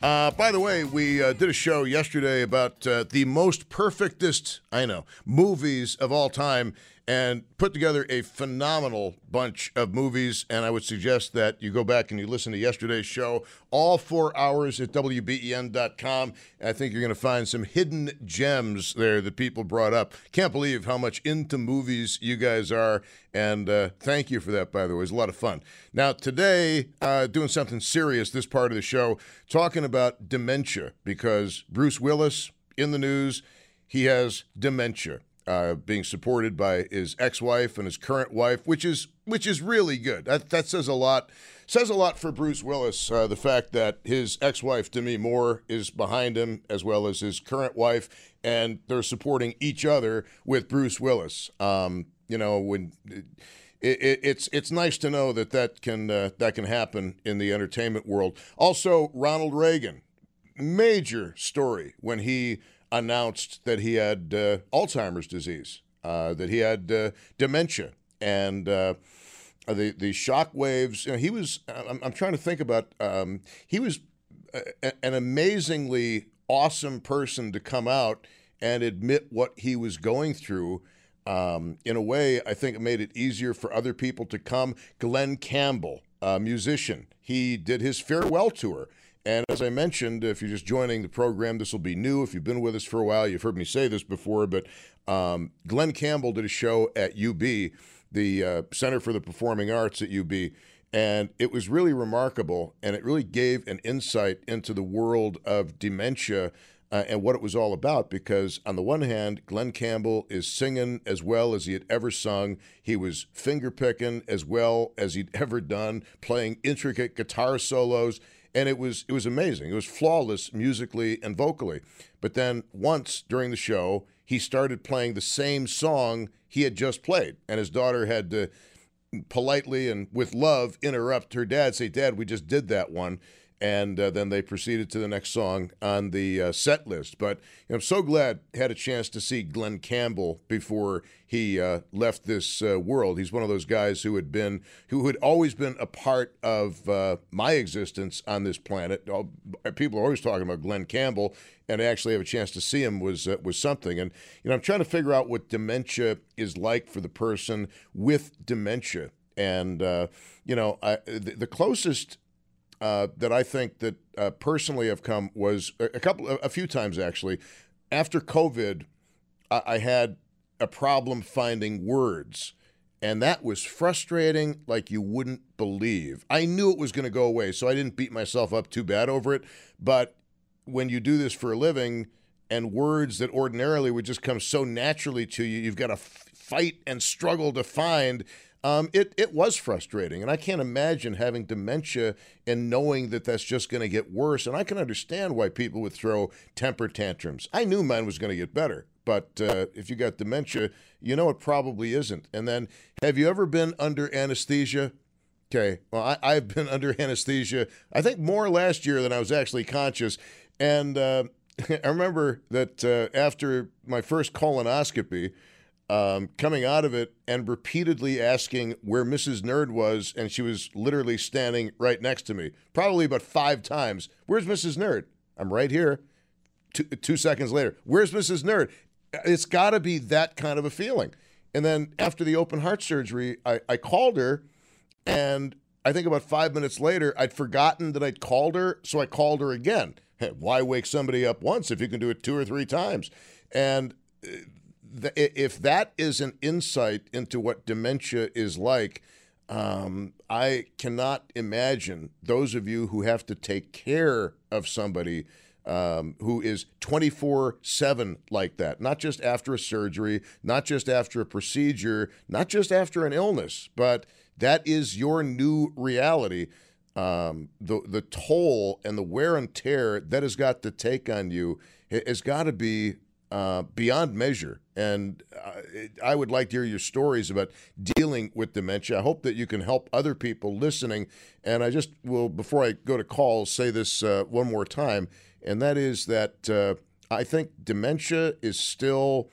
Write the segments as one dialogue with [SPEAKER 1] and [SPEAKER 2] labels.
[SPEAKER 1] Uh, by the way, we uh, did a show yesterday about uh, the most perfectest, I know, movies of all time and put together a phenomenal bunch of movies. And I would suggest that you go back and you listen to yesterday's show, all four hours at WBEN.com. I think you're going to find some hidden gems there that people brought up. Can't believe how much into movies you guys are. And uh, thank you for that, by the way. It was a lot of fun. Now, today, uh, doing something serious, this part of the show, talking about dementia, because Bruce Willis in the news, he has dementia uh, being supported by his ex-wife and his current wife, which is which is really good. That that says a lot. Says a lot for Bruce Willis. Uh, the fact that his ex-wife Demi Moore is behind him, as well as his current wife, and they're supporting each other with Bruce Willis. Um, you know when. It, it's it's nice to know that that can uh, that can happen in the entertainment world. Also, Ronald Reagan, major story when he announced that he had uh, Alzheimer's disease, uh, that he had uh, dementia, and uh, the the shock waves. You know, he was. I'm, I'm, trying to think about. Um, he was a, an amazingly awesome person to come out and admit what he was going through. Um, in a way, I think it made it easier for other people to come. Glen Campbell, a musician, he did his farewell tour and as I mentioned, if you're just joining the program, this will be new. If you've been with us for a while, you've heard me say this before, but um, Glen Campbell did a show at UB, the uh, Center for the Performing Arts at UB, and it was really remarkable, and it really gave an insight into the world of dementia. Uh, and what it was all about because on the one hand glen campbell is singing as well as he had ever sung he was finger picking as well as he'd ever done playing intricate guitar solos and it was it was amazing. It was flawless musically and vocally. But then once during the show, he started playing the same song he had just played, and his daughter had to politely and with love interrupt her dad, say, "Dad, we just did that one." And uh, then they proceeded to the next song on the uh, set list. But you know, I'm so glad I had a chance to see Glen Campbell before he uh, left this uh, world. He's one of those guys who had been, who had always been a part of uh, my existence on this planet. People are always talking about Glen Campbell, and I actually have a chance to see him was uh, was something. And you know, I'm trying to figure out what dementia is like for the person with dementia. And you know, I, the, the closest uh, that I think that uh, personally have come was a, couple, a, few times actually. After COVID, I, I had a problem finding words, and that was frustrating like you wouldn't believe. I knew it was going to go away, so I didn't beat myself up too bad over it. But when you do this for a living, and words that ordinarily would just come so naturally to you, you've got to f- fight and struggle to find um, it, it was frustrating. And I can't imagine having dementia and knowing that that's just going to get worse. And I can understand why people would throw temper tantrums. I knew mine was going to get better. But uh, if you got dementia, you know it probably isn't. And then, have you ever been under anesthesia? Okay, well, I, have been under anesthesia, I think more last year than I was actually conscious. And uh, I remember that uh, after my first colonoscopy, um, coming out of it and repeatedly asking where Mrs. Nerd was, and she was literally standing right next to me, probably about five times. Where's Mrs. Nerd? I'm right here. Two, two seconds later, where's Mrs. Nerd? It's got to be that kind of a feeling. And then after the open heart surgery, I, I called her, and I think about five minutes later, I'd forgotten that I'd called her, so I called her again. Hey, why wake somebody up once if you can do it two or three times? And uh, if that is an insight into what dementia is like, um, I cannot imagine those of you who have to take care of somebody um, who is 24 7 like that, not just after a surgery, not just after a procedure, not just after an illness, but that is your new reality. Um, the, the toll and the wear and tear that has got to take on you has got to be uh, beyond measure. And I would like to hear your stories about dealing with dementia. I hope that you can help other people listening. And I just will, before I go to calls, say this uh, one more time, and that is that uh, I think dementia is still.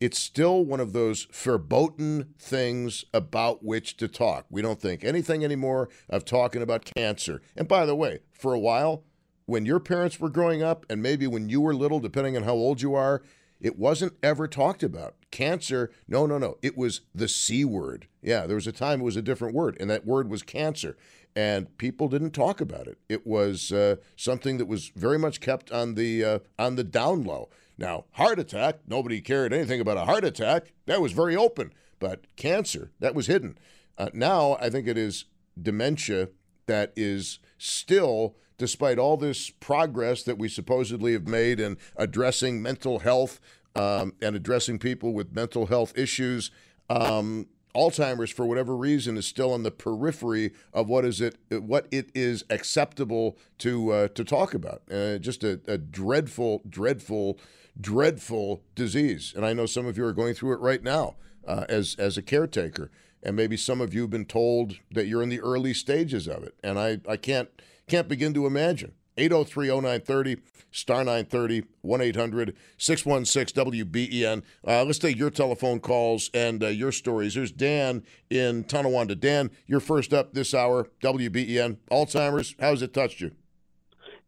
[SPEAKER 1] It's still one of those verboten things about which to talk. We don't think anything anymore of talking about cancer. And by the way, for a while, when your parents were growing up, and maybe when you were little, depending on how old you are, it wasn't ever talked about. Cancer, no, no, no. It was the C word. Yeah, there was a time it was a different word, and that word was cancer. And people didn't talk about it. It was uh, something that was very much kept on the uh, on the down low. Now, heart attack, nobody cared anything about a heart attack. That was very open. But cancer, that was hidden. Uh, now, I think it is dementia that is still despite all this progress that we supposedly have made in addressing mental health um, and addressing people with mental health issues, um, Alzheimer's, for whatever reason, is still on the periphery of what is it, what it is acceptable to uh, to talk about. Uh, just a, a dreadful, dreadful, dreadful disease, and I know some of you are going through it right now uh, as as a caretaker, and maybe some of you have been told that you're in the early stages of it, and I I can't can't begin to imagine. 803 0930, star 930, 1 800 616 WBEN. Uh, let's take your telephone calls and uh, your stories. Here's Dan in Tonawanda. Dan, you're first up this hour, WBEN. Alzheimer's, how's it touched you?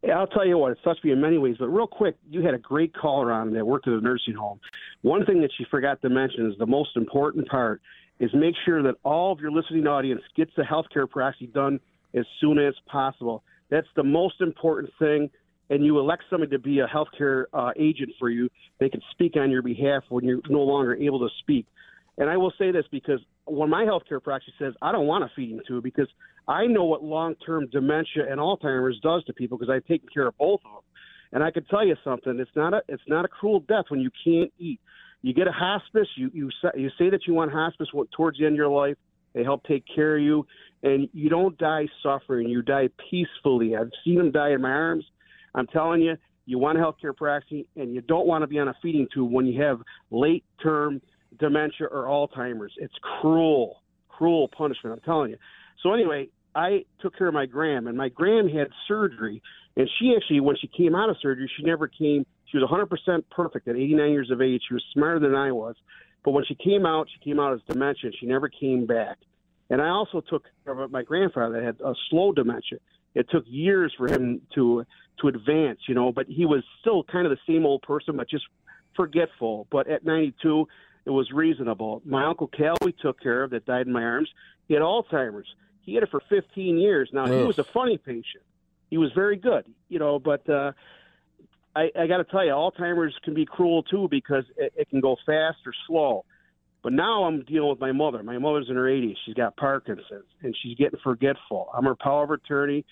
[SPEAKER 2] Yeah, I'll tell you what, it's touched me in many ways. But real quick, you had a great caller on that worked at a nursing home. One thing that you forgot to mention is the most important part is make sure that all of your listening audience gets the health care proxy done as soon as possible. That's the most important thing. And you elect somebody to be a healthcare uh, agent for you. They can speak on your behalf when you're no longer able to speak. And I will say this because when my healthcare proxy says I don't want a feeding tube because I know what long-term dementia and Alzheimer's does to people because I've taken care of both of them. And I can tell you something: it's not a it's not a cruel death when you can't eat. You get a hospice. You you you say that you want hospice towards the end of your life. They help take care of you, and you don't die suffering. You die peacefully. I've seen them die in my arms. I'm telling you, you want a healthcare proxy, and you don't want to be on a feeding tube when you have late term dementia or Alzheimer's. It's cruel, cruel punishment. I'm telling you. So anyway, I took care of my gram, and my gram had surgery, and she actually, when she came out of surgery, she never came. She was 100% perfect at 89 years of age. She was smarter than I was. But when she came out, she came out as dementia. She never came back. And I also took care of my grandfather that had a slow dementia. It took years for him to to advance, you know, but he was still kind of the same old person, but just forgetful. But at 92, it was reasonable. My uncle Cal, we took care of, that died in my arms. He had Alzheimer's. He had it for 15 years. Now he was a funny patient. He was very good, you know, but uh, I, I got to tell you, Alzheimer's can be cruel too because it, it can go fast or slow. But now I'm dealing with my mother. My mother's in her 80s. She's got Parkinson's, and she's getting forgetful. I'm her power of attorney.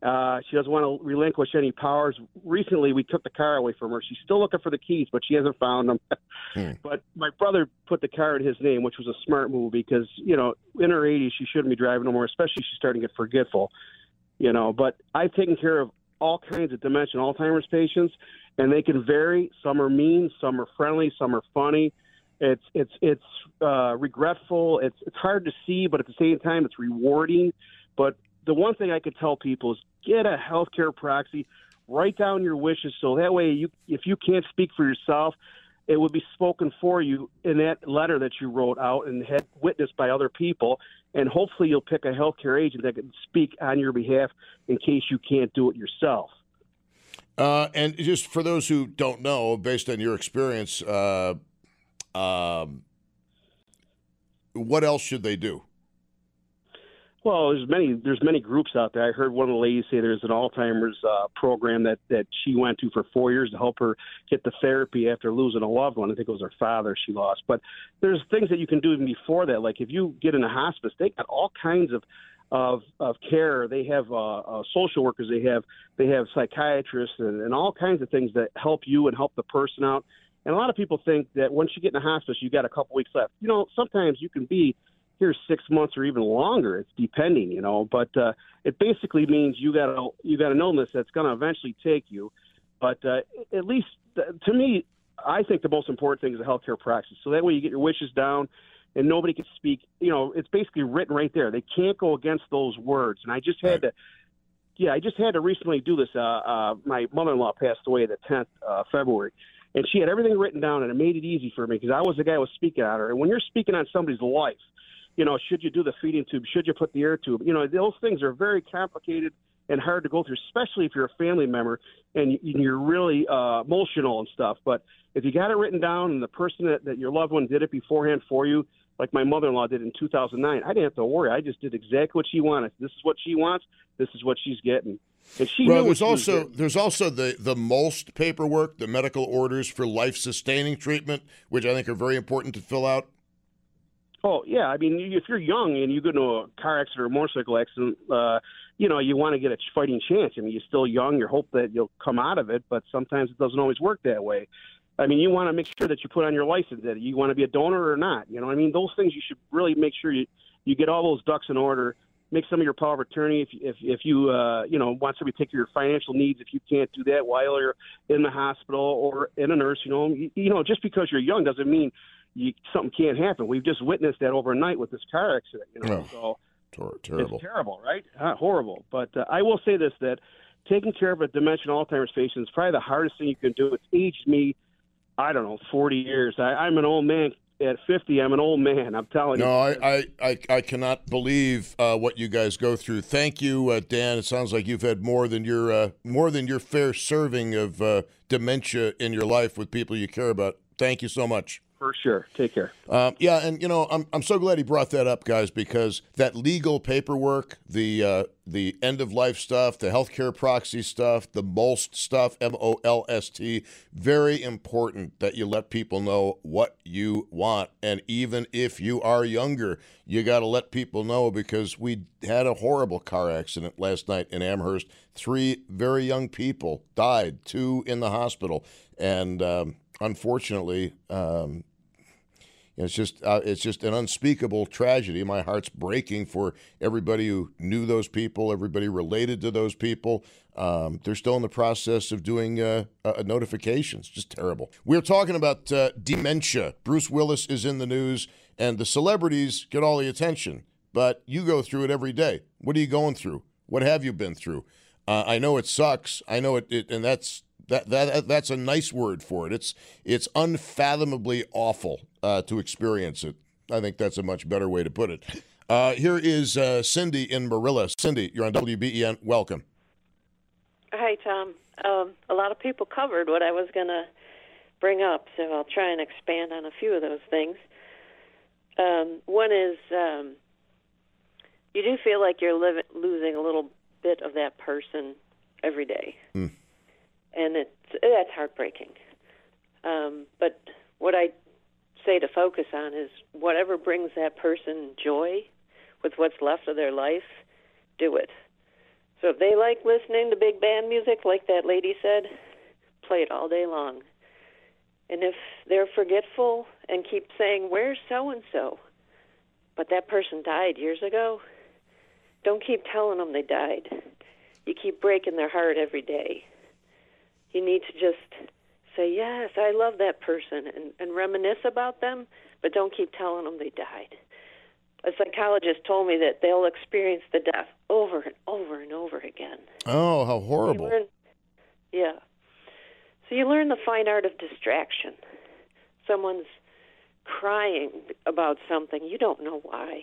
[SPEAKER 2] Uh, she doesn't want to relinquish any powers. Recently, we took the car away from her. She's still looking for the keys, but she hasn't found them. hmm. But my brother put the car in his name, which was a smart move because, you know, in her 80s, she shouldn't be driving no more, especially she's starting to get forgetful, you know. But I've taken care of all kinds of dementia Alzheimer's patients, and they can vary. Some are mean, some are friendly, some are funny. It's it's it's uh, regretful. It's it's hard to see, but at the same time, it's rewarding. But the one thing I could tell people is get a healthcare proxy. Write down your wishes so that way you if you can't speak for yourself, it would be spoken for you in that letter that you wrote out and had witnessed by other people. And hopefully, you'll pick a healthcare agent that can speak on your behalf in case you can't do it yourself.
[SPEAKER 1] Uh, and just for those who don't know, based on your experience, uh, um, what else should they do?
[SPEAKER 2] Well, there's many there's many groups out there. I heard one of the ladies say there's an Alzheimer's uh, program that that she went to for four years to help her get the therapy after losing a loved one. I think it was her father she lost. But there's things that you can do even before that. Like if you get in a hospice, they got all kinds of of of care. They have uh, uh, social workers. They have they have psychiatrists and, and all kinds of things that help you and help the person out. And a lot of people think that once you get in a hospice, you got a couple weeks left. You know, sometimes you can be here six months or even longer. It's depending, you know. But uh, it basically means you got to you got an illness that's going to eventually take you. But uh, at least to me, I think the most important thing is a healthcare proxy. So that way you get your wishes down, and nobody can speak. You know, it's basically written right there. They can't go against those words. And I just had right. to. Yeah, I just had to recently do this. Uh, uh, my mother-in-law passed away the 10th uh, February, and she had everything written down, and it made it easy for me because I was the guy who was speaking on her. And when you're speaking on somebody's life, you know, should you do the feeding tube? Should you put the air tube? You know, those things are very complicated and hard to go through, especially if you're a family member and you're really uh, emotional and stuff. But if you got it written down and the person that, that your loved one did it beforehand for you, like my mother-in-law did in 2009, I didn't have to worry. I just did exactly what she wanted. This is what she wants. This is what she's getting. And she
[SPEAKER 1] well, there's also there's also the the MOLST paperwork, the medical orders for life-sustaining treatment, which I think are very important to fill out.
[SPEAKER 2] Oh yeah, I mean, if you're young and you get into a car accident or a motorcycle accident, uh, you know, you want to get a fighting chance. I mean, you're still young. You hope that you'll come out of it, but sometimes it doesn't always work that way. I mean, you want to make sure that you put on your license that you want to be a donor or not. You know, I mean, those things you should really make sure you you get all those ducks in order. Make some of your power of attorney if if if you uh, you know want somebody to take your financial needs. If you can't do that while you're in the hospital or in a nursing home, you, you know, just because you're young doesn't mean you, something can't happen. We've just witnessed that overnight with this car accident. You know,
[SPEAKER 1] oh, so terrible.
[SPEAKER 2] It's terrible, right? Horrible. But uh, I will say this: that taking care of a dementia Alzheimer's patient is probably the hardest thing you can do. It's aged me, I don't know, forty years. I, I'm an old man. At 50, I'm an old man. I'm telling
[SPEAKER 1] no,
[SPEAKER 2] you.
[SPEAKER 1] No, I, I, I, cannot believe uh, what you guys go through. Thank you, uh, Dan. It sounds like you've had more than your uh, more than your fair serving of uh, dementia in your life with people you care about. Thank you so much.
[SPEAKER 2] For sure. Take care.
[SPEAKER 1] Um, yeah, and you know, I'm I'm so glad he brought that up, guys, because that legal paperwork, the uh, the end of life stuff, the healthcare proxy stuff, the MOLST stuff, M O L S T, very important that you let people know what you want, and even if you are younger, you got to let people know because we had a horrible car accident last night in Amherst. Three very young people died, two in the hospital, and. Um, unfortunately, um, it's just uh, it's just an unspeakable tragedy. My heart's breaking for everybody who knew those people, everybody related to those people. Um, they're still in the process of doing uh, uh, notifications. Just terrible. We're talking about uh, dementia. Bruce Willis is in the news, and the celebrities get all the attention, but you go through it every day. What are you going through? What have you been through? Uh, I know it sucks. I know it, it and that's that, that that's a nice word for it. It's it's unfathomably awful uh, to experience it. I think that's a much better way to put it. Uh, here is uh, Cindy in Marilla. Cindy, you're on WBEN. Welcome.
[SPEAKER 3] Hi, Tom. Um, a lot of people covered what I was going to bring up, so I'll try and expand on a few of those things. Um, one is um, you do feel like you're losing a little bit of that person every day. Mm and it's that's heartbreaking. Um, but what I say to focus on is whatever brings that person joy with what's left of their life, do it. So if they like listening to big band music, like that lady said, play it all day long. And if they're forgetful and keep saying, Where's so and so? But that person died years ago, don't keep telling them they died. You keep breaking their heart every day you need to just say, Yes, I love that person, and, and reminisce about them, but don't keep telling them they died. A psychologist told me that they'll experience the death over and over and over again.
[SPEAKER 1] Oh, how horrible.
[SPEAKER 3] Learn, yeah. So you learn the fine art of distraction. Someone's crying about something, you don't know why.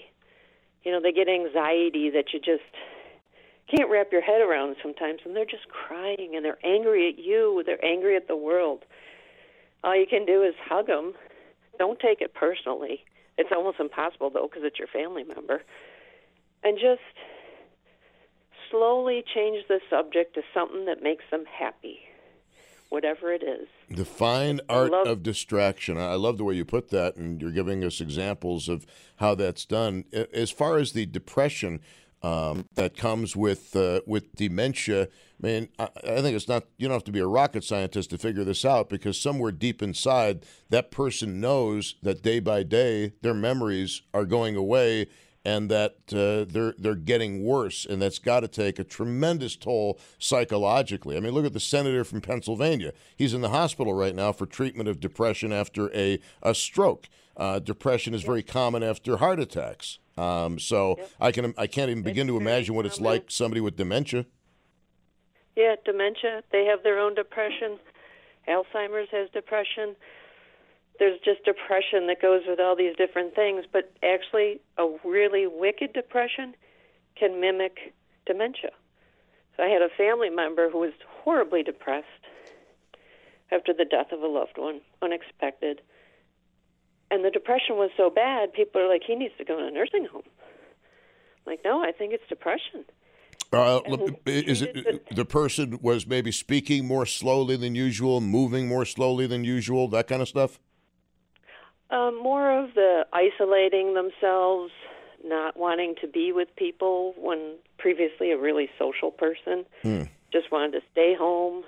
[SPEAKER 3] You know, they get anxiety that you just can't wrap your head around sometimes, and they're just crying and they're angry at you, they're angry at the world. All you can do is hug them. Don't take it personally. It's almost impossible though because it's your family member. And just slowly change the subject to something that makes them happy, whatever it is.
[SPEAKER 1] The fine art love- of distraction. I love the way you put that, and you're giving us examples of how that's done. As far as the depression um, that comes with uh, with dementia, I mean, I, I think it's not. You don't have to be a rocket scientist to figure this out because somewhere deep inside, that person knows that day by day their memories are going away and that uh, they're they're getting worse, and that's got to take a tremendous toll psychologically. I mean, look at the senator from Pennsylvania; he's in the hospital right now for treatment of depression after a a stroke. Uh, depression is very common after heart attacks. Um, so yep. I can I can't even begin to imagine what it's like somebody with dementia.
[SPEAKER 3] Yeah, dementia. They have their own depression. Alzheimer's has depression there's just depression that goes with all these different things, but actually, a really wicked depression can mimic dementia. So I had a family member who was horribly depressed after the death of a loved one, unexpected. And the depression was so bad, people are like, he needs to go in a nursing home. I'm like, no, I think it's depression.
[SPEAKER 1] Uh, is it the person was maybe speaking more slowly than usual, moving more slowly than usual, that kind of stuff?
[SPEAKER 3] Um, more of the isolating themselves, not wanting to be with people when previously a really social person. Hmm. Just wanted to stay home,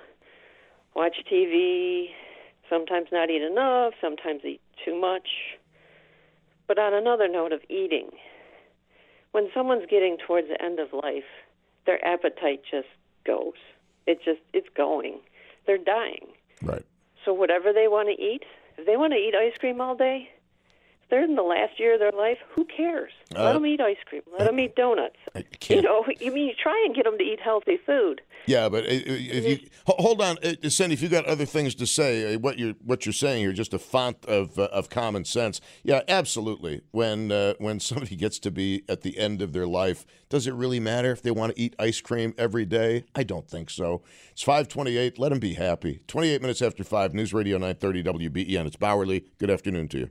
[SPEAKER 3] watch TV, sometimes not eat enough, sometimes eat too much. But on another note of eating, when someone's getting towards the end of life, their appetite just goes. It just it's going. They're dying.
[SPEAKER 1] Right.
[SPEAKER 3] So whatever they want to eat, if they want to eat ice cream all day, they're in the last year of their life, who cares? Uh, Let them eat ice cream. Let them eat donuts. You know, you mean you try and get them to eat healthy food.
[SPEAKER 1] Yeah, but if you hold on, uh, Cindy, if you got other things to say, uh, what you're what you're saying here, just a font of uh, of common sense. Yeah, absolutely. When uh, when somebody gets to be at the end of their life, does it really matter if they want to eat ice cream every day? I don't think so. It's five twenty eight. Let them be happy. Twenty eight minutes after five. News Radio nine thirty WBEN. It's Bauerle. Good afternoon to you.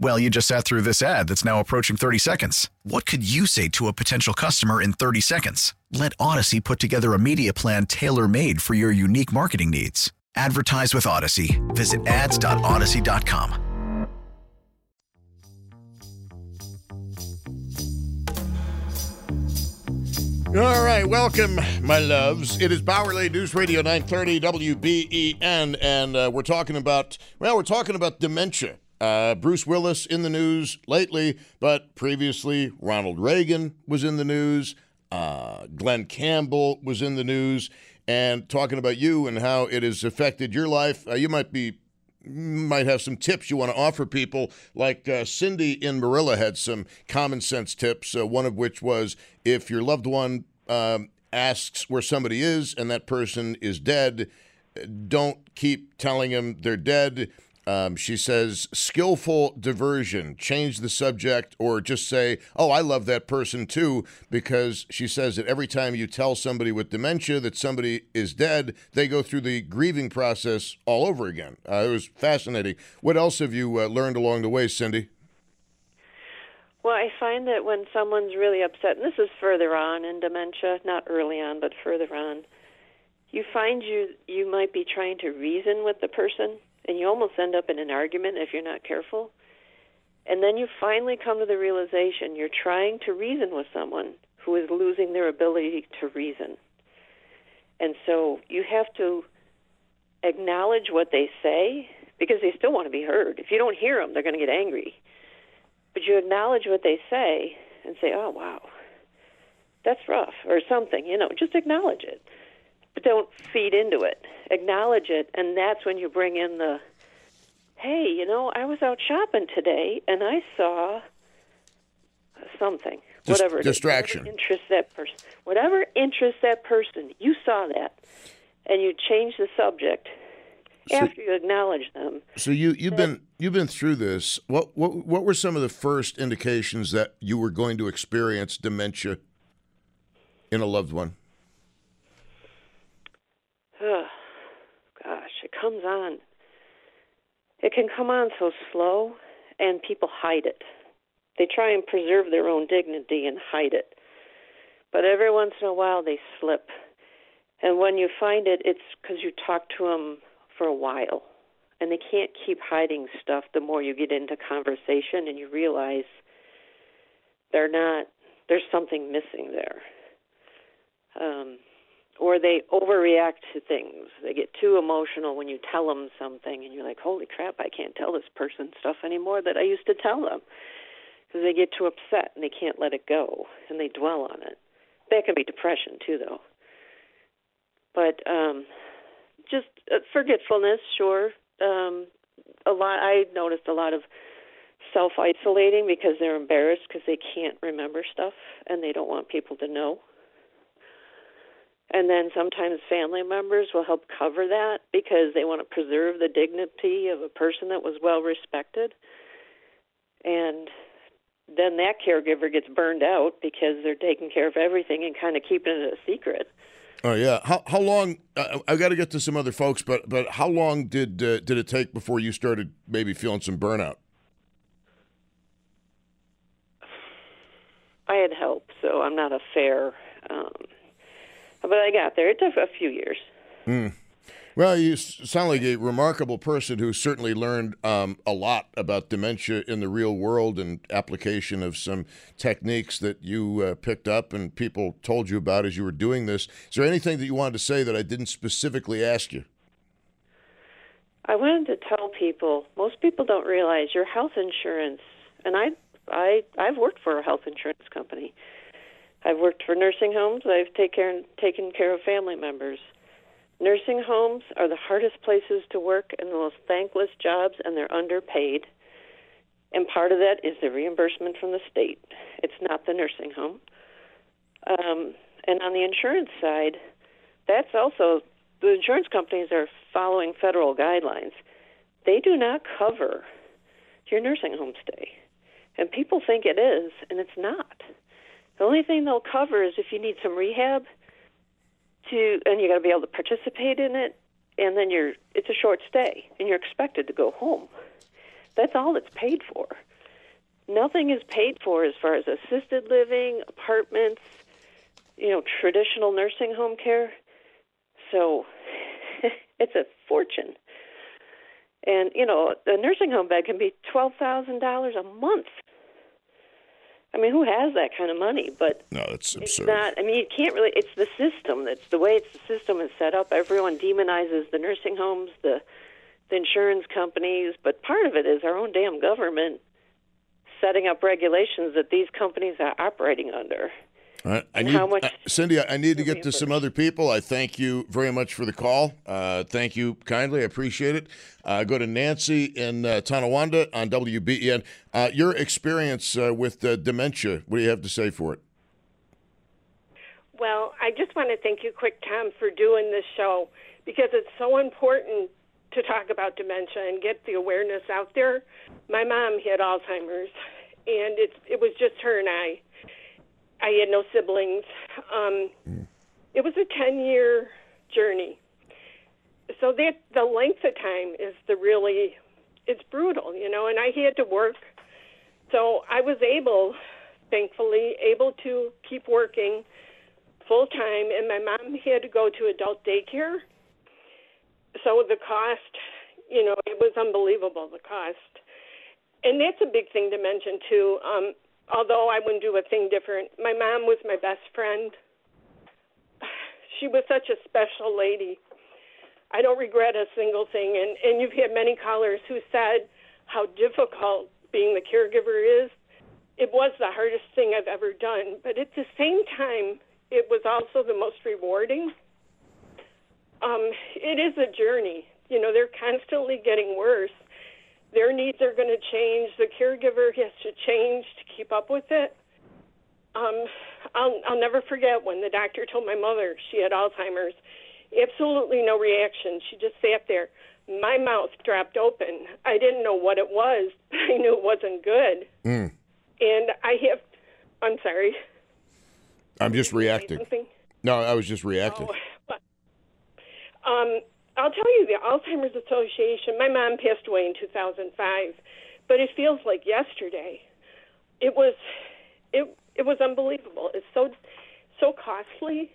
[SPEAKER 4] Well, you just sat through this ad that's now approaching 30 seconds. What could you say to a potential customer in 30 seconds? Let Audacy put together a media plan tailor made for your unique marketing needs. Advertise with Audacy. Visit ads.audacy.com.
[SPEAKER 1] All right, welcome, my loves. It is Bauerle News Radio 930 WBEN, and uh, we're talking about, well, we're talking about dementia. Uh, Bruce Willis in the news lately, but previously Ronald Reagan was in the news. Uh, Glen Campbell was in the news, and talking about you and how it has affected your life. Uh, you might be might have some tips you want to offer people. Like uh, Cindy in Marilla had some common sense tips. Uh, one of which was if your loved one um, asks where somebody is and that person is dead, don't keep telling them they're dead. Um, she says, skillful diversion, change the subject, or just say, oh, I love that person too, because she says that every time you tell somebody with dementia that somebody is dead, they go through the grieving process all over again. Uh, it was fascinating. What else have you uh, learned along the way, Cindy?
[SPEAKER 3] Well, I find that when someone's really upset, and this is further on in dementia, not early on, but further on, you find you you might be trying to reason with the person and you almost end up in an argument if you're not careful. And then you finally come to the realization you're trying to reason with someone who is losing their ability to reason. And so you have to acknowledge what they say because they still want to be heard. If you don't hear them, they're going to get angry. but you acknowledge what they say and say, "Oh wow, that's rough," or something. You know, just acknowledge it, but don't feed into it. Acknowledge it, and that's when you bring in the, "Hey, you know, I was out shopping today and I saw something."
[SPEAKER 1] Dis-
[SPEAKER 3] whatever
[SPEAKER 1] distraction.
[SPEAKER 3] whatever interests that person, whatever interests that person, you saw that, and you change the subject after you acknowledge them.
[SPEAKER 1] So you you've been you've been through this. What what what were some of the first indications that you were going to experience dementia in a loved one?
[SPEAKER 3] It comes on. It can come on so slow, and people hide it. They try and preserve their own dignity and hide it. But every once in a while, they slip. And when you find it, it's because you talk to them for a while. And they can't keep hiding stuff the more you get into conversation and you realize they're not, there's something missing there. Um, or they overreact to things. They get too emotional when you tell them something, and you're like, "Holy crap! I can't tell this person stuff anymore that I used to tell them," because they get too upset and they can't let it go, and they dwell on it. That can be depression too, though. But um, just uh, forgetfulness, sure. Um, a lot. I noticed a lot of self isolating because they're embarrassed because they can't remember stuff and they don't want people to know. And then sometimes family members will help cover that because they want to preserve the dignity of a person that was well respected. And then that caregiver gets burned out because they're taking care of everything and kind of keeping it a secret.
[SPEAKER 1] Oh yeah. How how long? Uh, I got to get to some other folks, but but how long did uh, did it take before you started maybe feeling some burnout?
[SPEAKER 3] I had help, so I'm not a fair. Um, but I got there. It took a few years.
[SPEAKER 1] Mm. Well, you sound like a remarkable person who certainly learned um, a lot about dementia in the real world and application of some techniques that you uh, picked up and people told you about as you were doing this. Is there anything that you wanted to say that I didn't specifically ask you?
[SPEAKER 3] I wanted to tell people. Most people don't realize your health insurance, and I, I, I've worked for a health insurance company. I've worked for nursing homes. I've take care, taken care of family members. Nursing homes are the hardest places to work and the most thankless jobs, and they're underpaid. And part of that is the reimbursement from the state. It's not the nursing home. Um, and on the insurance side, that's also the insurance companies are following federal guidelines. They do not cover your nursing home stay. And people think it is, and it's not. The only thing they'll cover is if you need some rehab to and you got to be able to participate in it and then you're it's a short stay and you're expected to go home. That's all it's paid for. Nothing is paid for as far as assisted living, apartments, you know, traditional nursing home care. So it's a fortune. And you know, a nursing home bed can be twelve thousand dollars a month. I mean, who has that kind of money? But
[SPEAKER 1] no, it's absurd.
[SPEAKER 3] It's not. I mean, you can't really. It's the system. That's the way it's the system is set up. Everyone demonizes the nursing homes, the the insurance companies, but part of it is our own damn government setting up regulations that these companies are operating under.
[SPEAKER 1] Right. I need,
[SPEAKER 3] how much-
[SPEAKER 1] uh, Cindy, I need to get to some other people. I thank you very much for the call. Uh, thank you kindly. I appreciate it. Uh, go to Nancy in uh, Tonawanda on WBEN. Uh, your experience uh, with uh, dementia, what do you have to say for it?
[SPEAKER 5] Well, I just want to thank you, quick, Tom, for doing this show because it's so important to talk about dementia and get the awareness out there. My mom had Alzheimer's, and it's it was just her and I. I had no siblings. Um, It was a ten year journey. So that the length of time is the really it's brutal, you know. And I had to work, so I was able, thankfully, able to keep working full time, and my mom had to go to adult daycare. So the cost, you know, it was unbelievable the cost, and that's a big thing to mention too. Um, although I wouldn't do a thing different, my mom was my best friend. She was such a special lady. I don't regret a single thing, and and you've had many callers who said how difficult being the caregiver is. it was the hardest thing I've ever done, but at the same time, it was also the most rewarding. Um, it is a journey. You know, they're constantly getting worse. Their needs are going to change. The caregiver has to change to keep up with it. Um, I'll, I'll never forget when the doctor told my mother she had Alzheimer's. Absolutely no reaction. She just sat there. My mouth dropped open. I didn't know what it was, but I knew it wasn't good.
[SPEAKER 1] Mm.
[SPEAKER 5] And I have, I'm sorry.
[SPEAKER 1] I'm just reacting. No, I was just reacting.
[SPEAKER 5] Oh, but, um, I'll tell you, the Alzheimer's Association. My mom passed away in 2005, but it feels like yesterday. It was, it it was unbelievable. It's so so costly.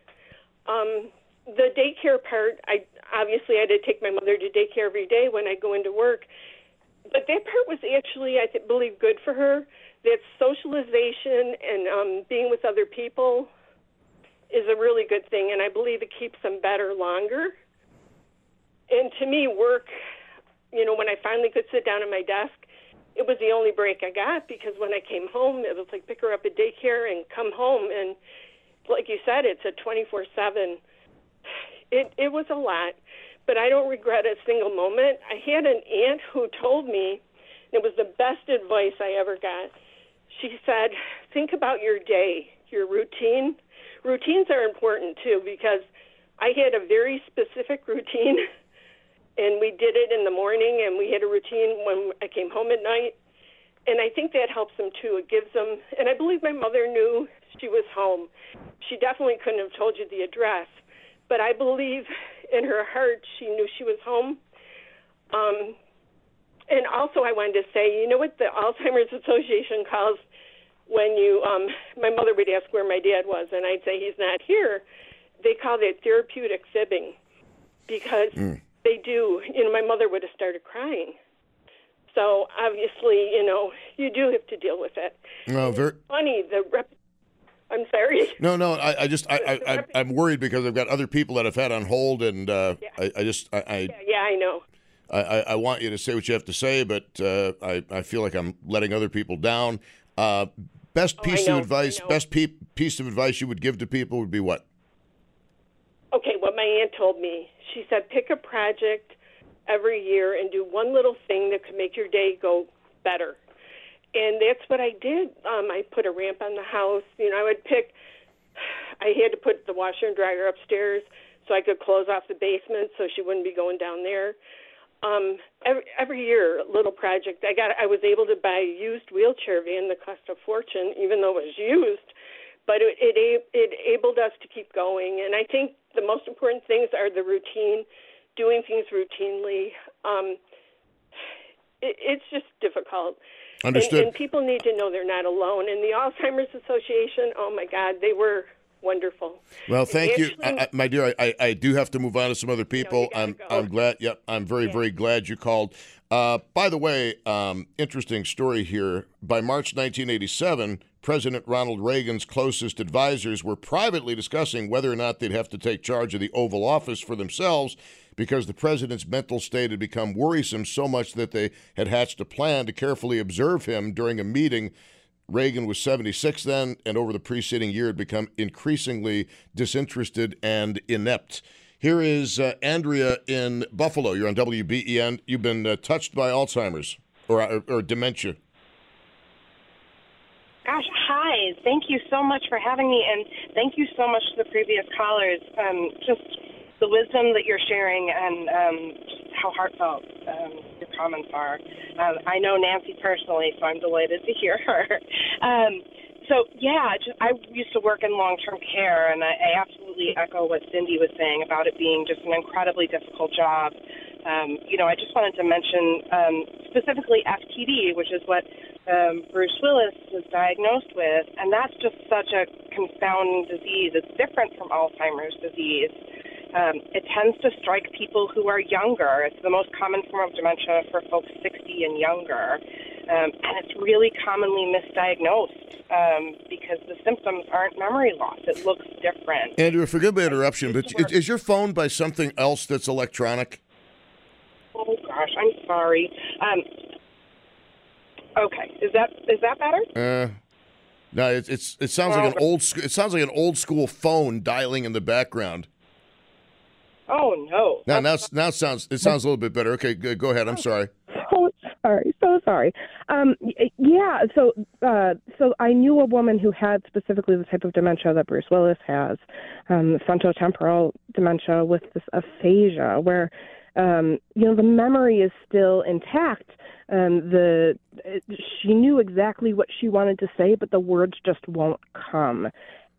[SPEAKER 5] Um, the daycare part, I obviously I had to take my mother to daycare every day when I go into work, but that part was actually I th- believe good for her. That socialization and um, being with other people is a really good thing, and I believe it keeps them better longer. And to me, work, you know, when I finally could sit down at my desk, it was the only break I got because when I came home, it was like pick her up at daycare and come home. And like you said, it's a 24 7. It, it was a lot, but I don't regret a single moment. I had an aunt who told me, and it was the best advice I ever got. She said, think about your day, your routine. Routines are important too because I had a very specific routine and we did it in the morning and we had a routine when I came home at night. And I think that helps them too. It gives them, and I believe my mother knew she was home. She definitely couldn't have told you the address, but I believe in her heart she knew she was home. Um, and also, I wanted to say, you know what the Alzheimer's Association calls when you, um, my mother would ask where my dad was, and I'd say he's not here. They call that therapeutic fibbing because
[SPEAKER 1] Mm.
[SPEAKER 5] They do. You know, my mother would have started crying. So obviously, you know, you do have to deal with it.
[SPEAKER 1] No, very.
[SPEAKER 5] Funny, the rep. I'm sorry.
[SPEAKER 1] No, no. I, I just, I, I, I'm worried because I've got other people that I've had on hold, and uh, I, I just, I, I,
[SPEAKER 5] Yeah, yeah, I know.
[SPEAKER 1] I, I I want you to say what you have to say, but uh, I, I feel like I'm letting other people down. Uh, best
[SPEAKER 5] Oh,
[SPEAKER 1] piece
[SPEAKER 5] know,
[SPEAKER 1] of advice, best pe- piece of advice you would give to people would be what?
[SPEAKER 5] Okay, what my aunt told me, she said pick a project every year and do one little thing that could make your day go better. And that's what I did. Um, I put a ramp on the house. You know, I would pick. I had to put the washer and dryer upstairs so I could close off the basement so she wouldn't be going down there. Um, every, every year, a little project. I got. I was able to buy a used wheelchair van that cost a fortune, even though it was used. But it it, it enabled us to keep going. And I think the most important things are the routine, doing things routinely. Um, it, it's just difficult. And-
[SPEAKER 1] Understood.
[SPEAKER 5] And, people need to know they're not alone. And the Alzheimer's Association, oh my God, they were wonderful.
[SPEAKER 1] Well, thank you, I, I, my dear. I, I do have to move on to some other people. I'm I'm glad. Yep, I'm very very glad you called. Uh, by the way, um, interesting story here. By March 1987, President Ronald Reagan's closest advisors were privately discussing whether or not they'd have to take charge of the Oval Office for themselves because the president's mental state had become worrisome so much that they had hatched a plan to carefully observe him during a meeting Reagan was 76 then, and over the preceding year had become increasingly disinterested and inept. Here is uh, Andrea in Buffalo. You're on WBEN. You've been uh, touched by Alzheimer's or, or, or dementia.
[SPEAKER 6] Gosh, hi. Thank you so much for having me, and thank you so much to the previous callers. Um, just the wisdom that you're sharing and um, how heartfelt um, your comments are. Um, I know Nancy personally, so I'm delighted to hear her. Um, so, yeah, just, I used to work in long term care, and I, I absolutely echo what Cindy was saying about it being just an incredibly difficult job. Um, you know, I just wanted to mention um, specifically FTD, which is what um, Bruce Willis was diagnosed with, and that's just such a confounding disease. It's different from Alzheimer's disease. Um, it tends to strike people who are younger. It's the most common form of dementia for folks 60 and younger, um, and it's really commonly misdiagnosed um, because the symptoms aren't memory loss. It looks different.
[SPEAKER 1] Andrea, forgive my interruption, but is, is your phone by something else that's electronic?
[SPEAKER 6] Oh gosh, I'm sorry. Um, okay, is that is that better?
[SPEAKER 1] Uh, No, it's, it's it sounds like an old it sounds like an old school phone dialing in the background.
[SPEAKER 6] Oh no.
[SPEAKER 1] Now now now it sounds it sounds a little bit better. Okay, go, go ahead. I'm sorry.
[SPEAKER 7] So sorry, so sorry. Um, y- yeah, so uh, so I knew a woman who had specifically the type of dementia that Bruce Willis has, um, frontotemporal dementia with this aphasia, where um, you know the memory is still intact. Um, the she knew exactly what she wanted to say, but the words just won't come.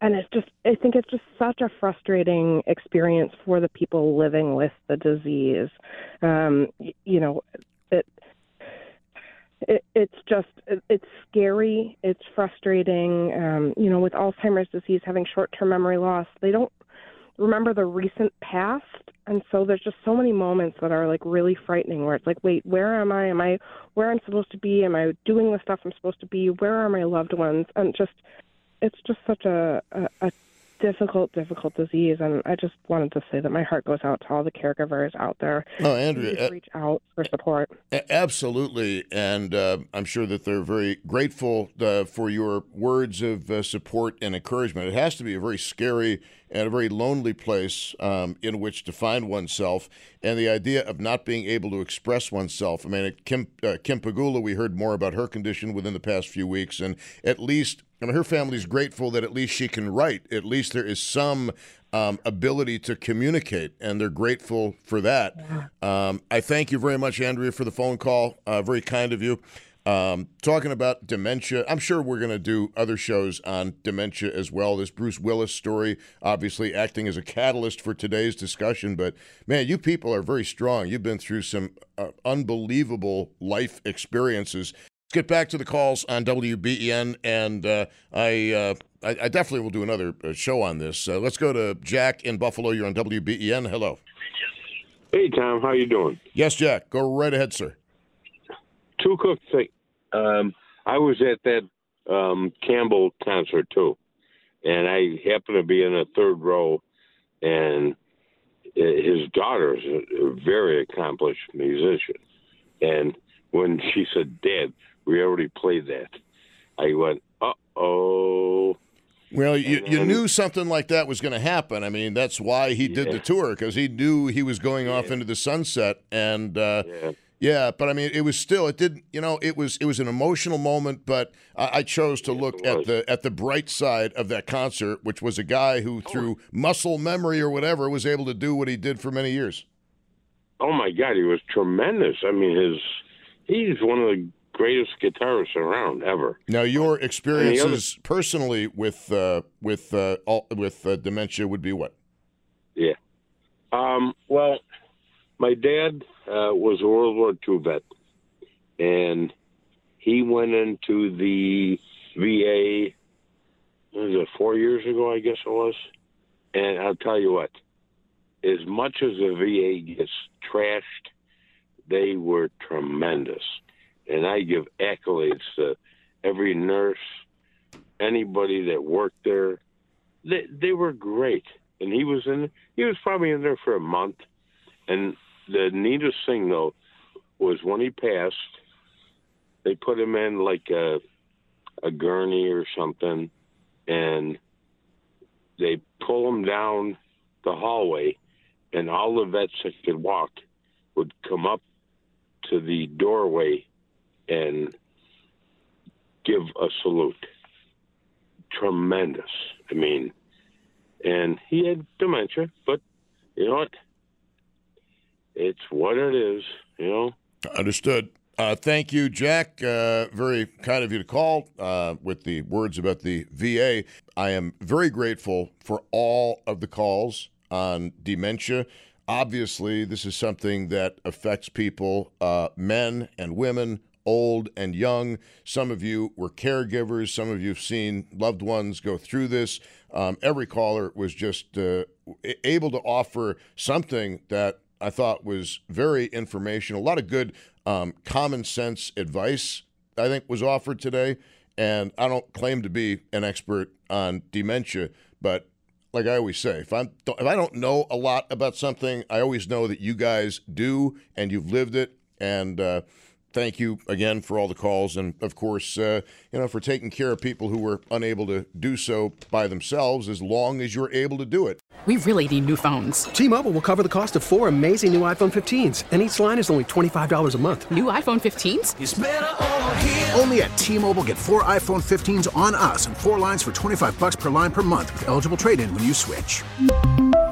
[SPEAKER 7] And it's just, I think it's just such a frustrating experience for the people living with the disease. Um, you know, it, it, it's just it- it's scary. It's frustrating. Um you know with alzheimer's disease having short term memory loss they don't remember the recent past. And so there's just so many moments that are like really frightening where it's like wait where am i? Am i where i'm supposed to be? Am i doing the stuff i'm supposed to be? Where are my loved ones? And just it's just such a a, a difficult difficult disease and i just wanted to say that my heart goes out to all the caregivers out there
[SPEAKER 1] No, Andrea, uh,
[SPEAKER 7] reach out for support
[SPEAKER 1] Absolutely, and uh, I'm sure that they're very grateful uh, for your words of uh, support and encouragement. It has to be a very scary and a very lonely place um, in which to find oneself, and the idea of not being able to express oneself. I mean, Kim uh, Kim Pagula, we heard more about her condition within the past few weeks, and at least. I mean, her family's grateful that at least she can write. At least there is some um, ability to communicate, and they're grateful for that. Um, I thank you very much, Andrea, for the phone call. Uh, very kind of you. Um, talking about dementia, I'm sure we're going to do other shows on dementia as well. This Bruce Willis story, obviously acting as a catalyst for today's discussion. But man, you people are very strong. You've been through some uh, unbelievable life experiences. Get back to the calls on WBEN, and uh, I, uh, I I definitely will do another uh, show on this. Uh, let's go to Jack in Buffalo. You're on WBEN. Hello.
[SPEAKER 8] Hey Tom, how you doing?
[SPEAKER 1] Yes, Jack. Go right ahead, sir.
[SPEAKER 8] Two quick thing. Um, I was at that um, Campbell concert too, and I happened to be in the third row, and his daughter is a, a very accomplished musician, and when she said, "Dad, we already played that," I went, "Uh oh."
[SPEAKER 1] Well, you, you knew something like that was going to happen. I mean, that's why he did the tour because he knew he was going off into the sunset. And uh, yeah. but I mean, it was still it didn't. You know, it was it was an emotional moment. But I, I chose to look at the at the bright side of that concert, which was a guy who, through muscle memory or whatever, was able to do what he did for many years.
[SPEAKER 8] Oh my God, he was tremendous. I mean, his he's one of the greatest guitarists around ever.
[SPEAKER 1] Now, your
[SPEAKER 8] other-
[SPEAKER 1] experiences personally with uh, with uh, all, with uh, dementia would be what?
[SPEAKER 8] Yeah. Um, well, my dad uh, was a World War II vet, and he went into the VA. Was it four years ago? I guess it was. And I'll tell you what, as much as the VA gets trashed, they were tremendous, and I give accolades to every nurse, anybody that worked there. They they were great, and he was in. He was probably in there for a month, and the neatest thing though was when he passed, they put him in like a a gurney or something, and they pull him down the hallway, and all the vets that could walk would come up to the doorway and give a salute. Tremendous. I mean, and he had dementia, but you know what? It's what it is, you know.
[SPEAKER 1] Understood. Uh, thank you, Jack. Uh, very kind of you to call uh, with the words about the VA. I am very grateful for all of the calls on dementia. Obviously, this is something that affects people, uh, men and women, old and young. Some of you were caregivers. Some of you have seen loved ones go through this. Um, every caller was just uh, able to offer something that I thought was very informational. A lot of good um, common sense advice, I think, was offered today. And I don't claim to be an expert on dementia, but like I always say, if I'm if I don't know a lot about something, I always know that you guys do, and you've lived it. And uh, thank you again for all the calls, and of course, uh, you know, for taking care of people who were unable to do so by themselves. As long as you're able to do it.
[SPEAKER 9] We really need new phones.
[SPEAKER 10] T-Mobile will cover the cost of four amazing new iPhone 15s, and each line is only twenty-five dollars a month.
[SPEAKER 9] New iPhone 15s?
[SPEAKER 11] Only at T-Mobile, get four iPhone 15s on us, and four lines for twenty-five bucks per line per month with eligible trade-in when you switch.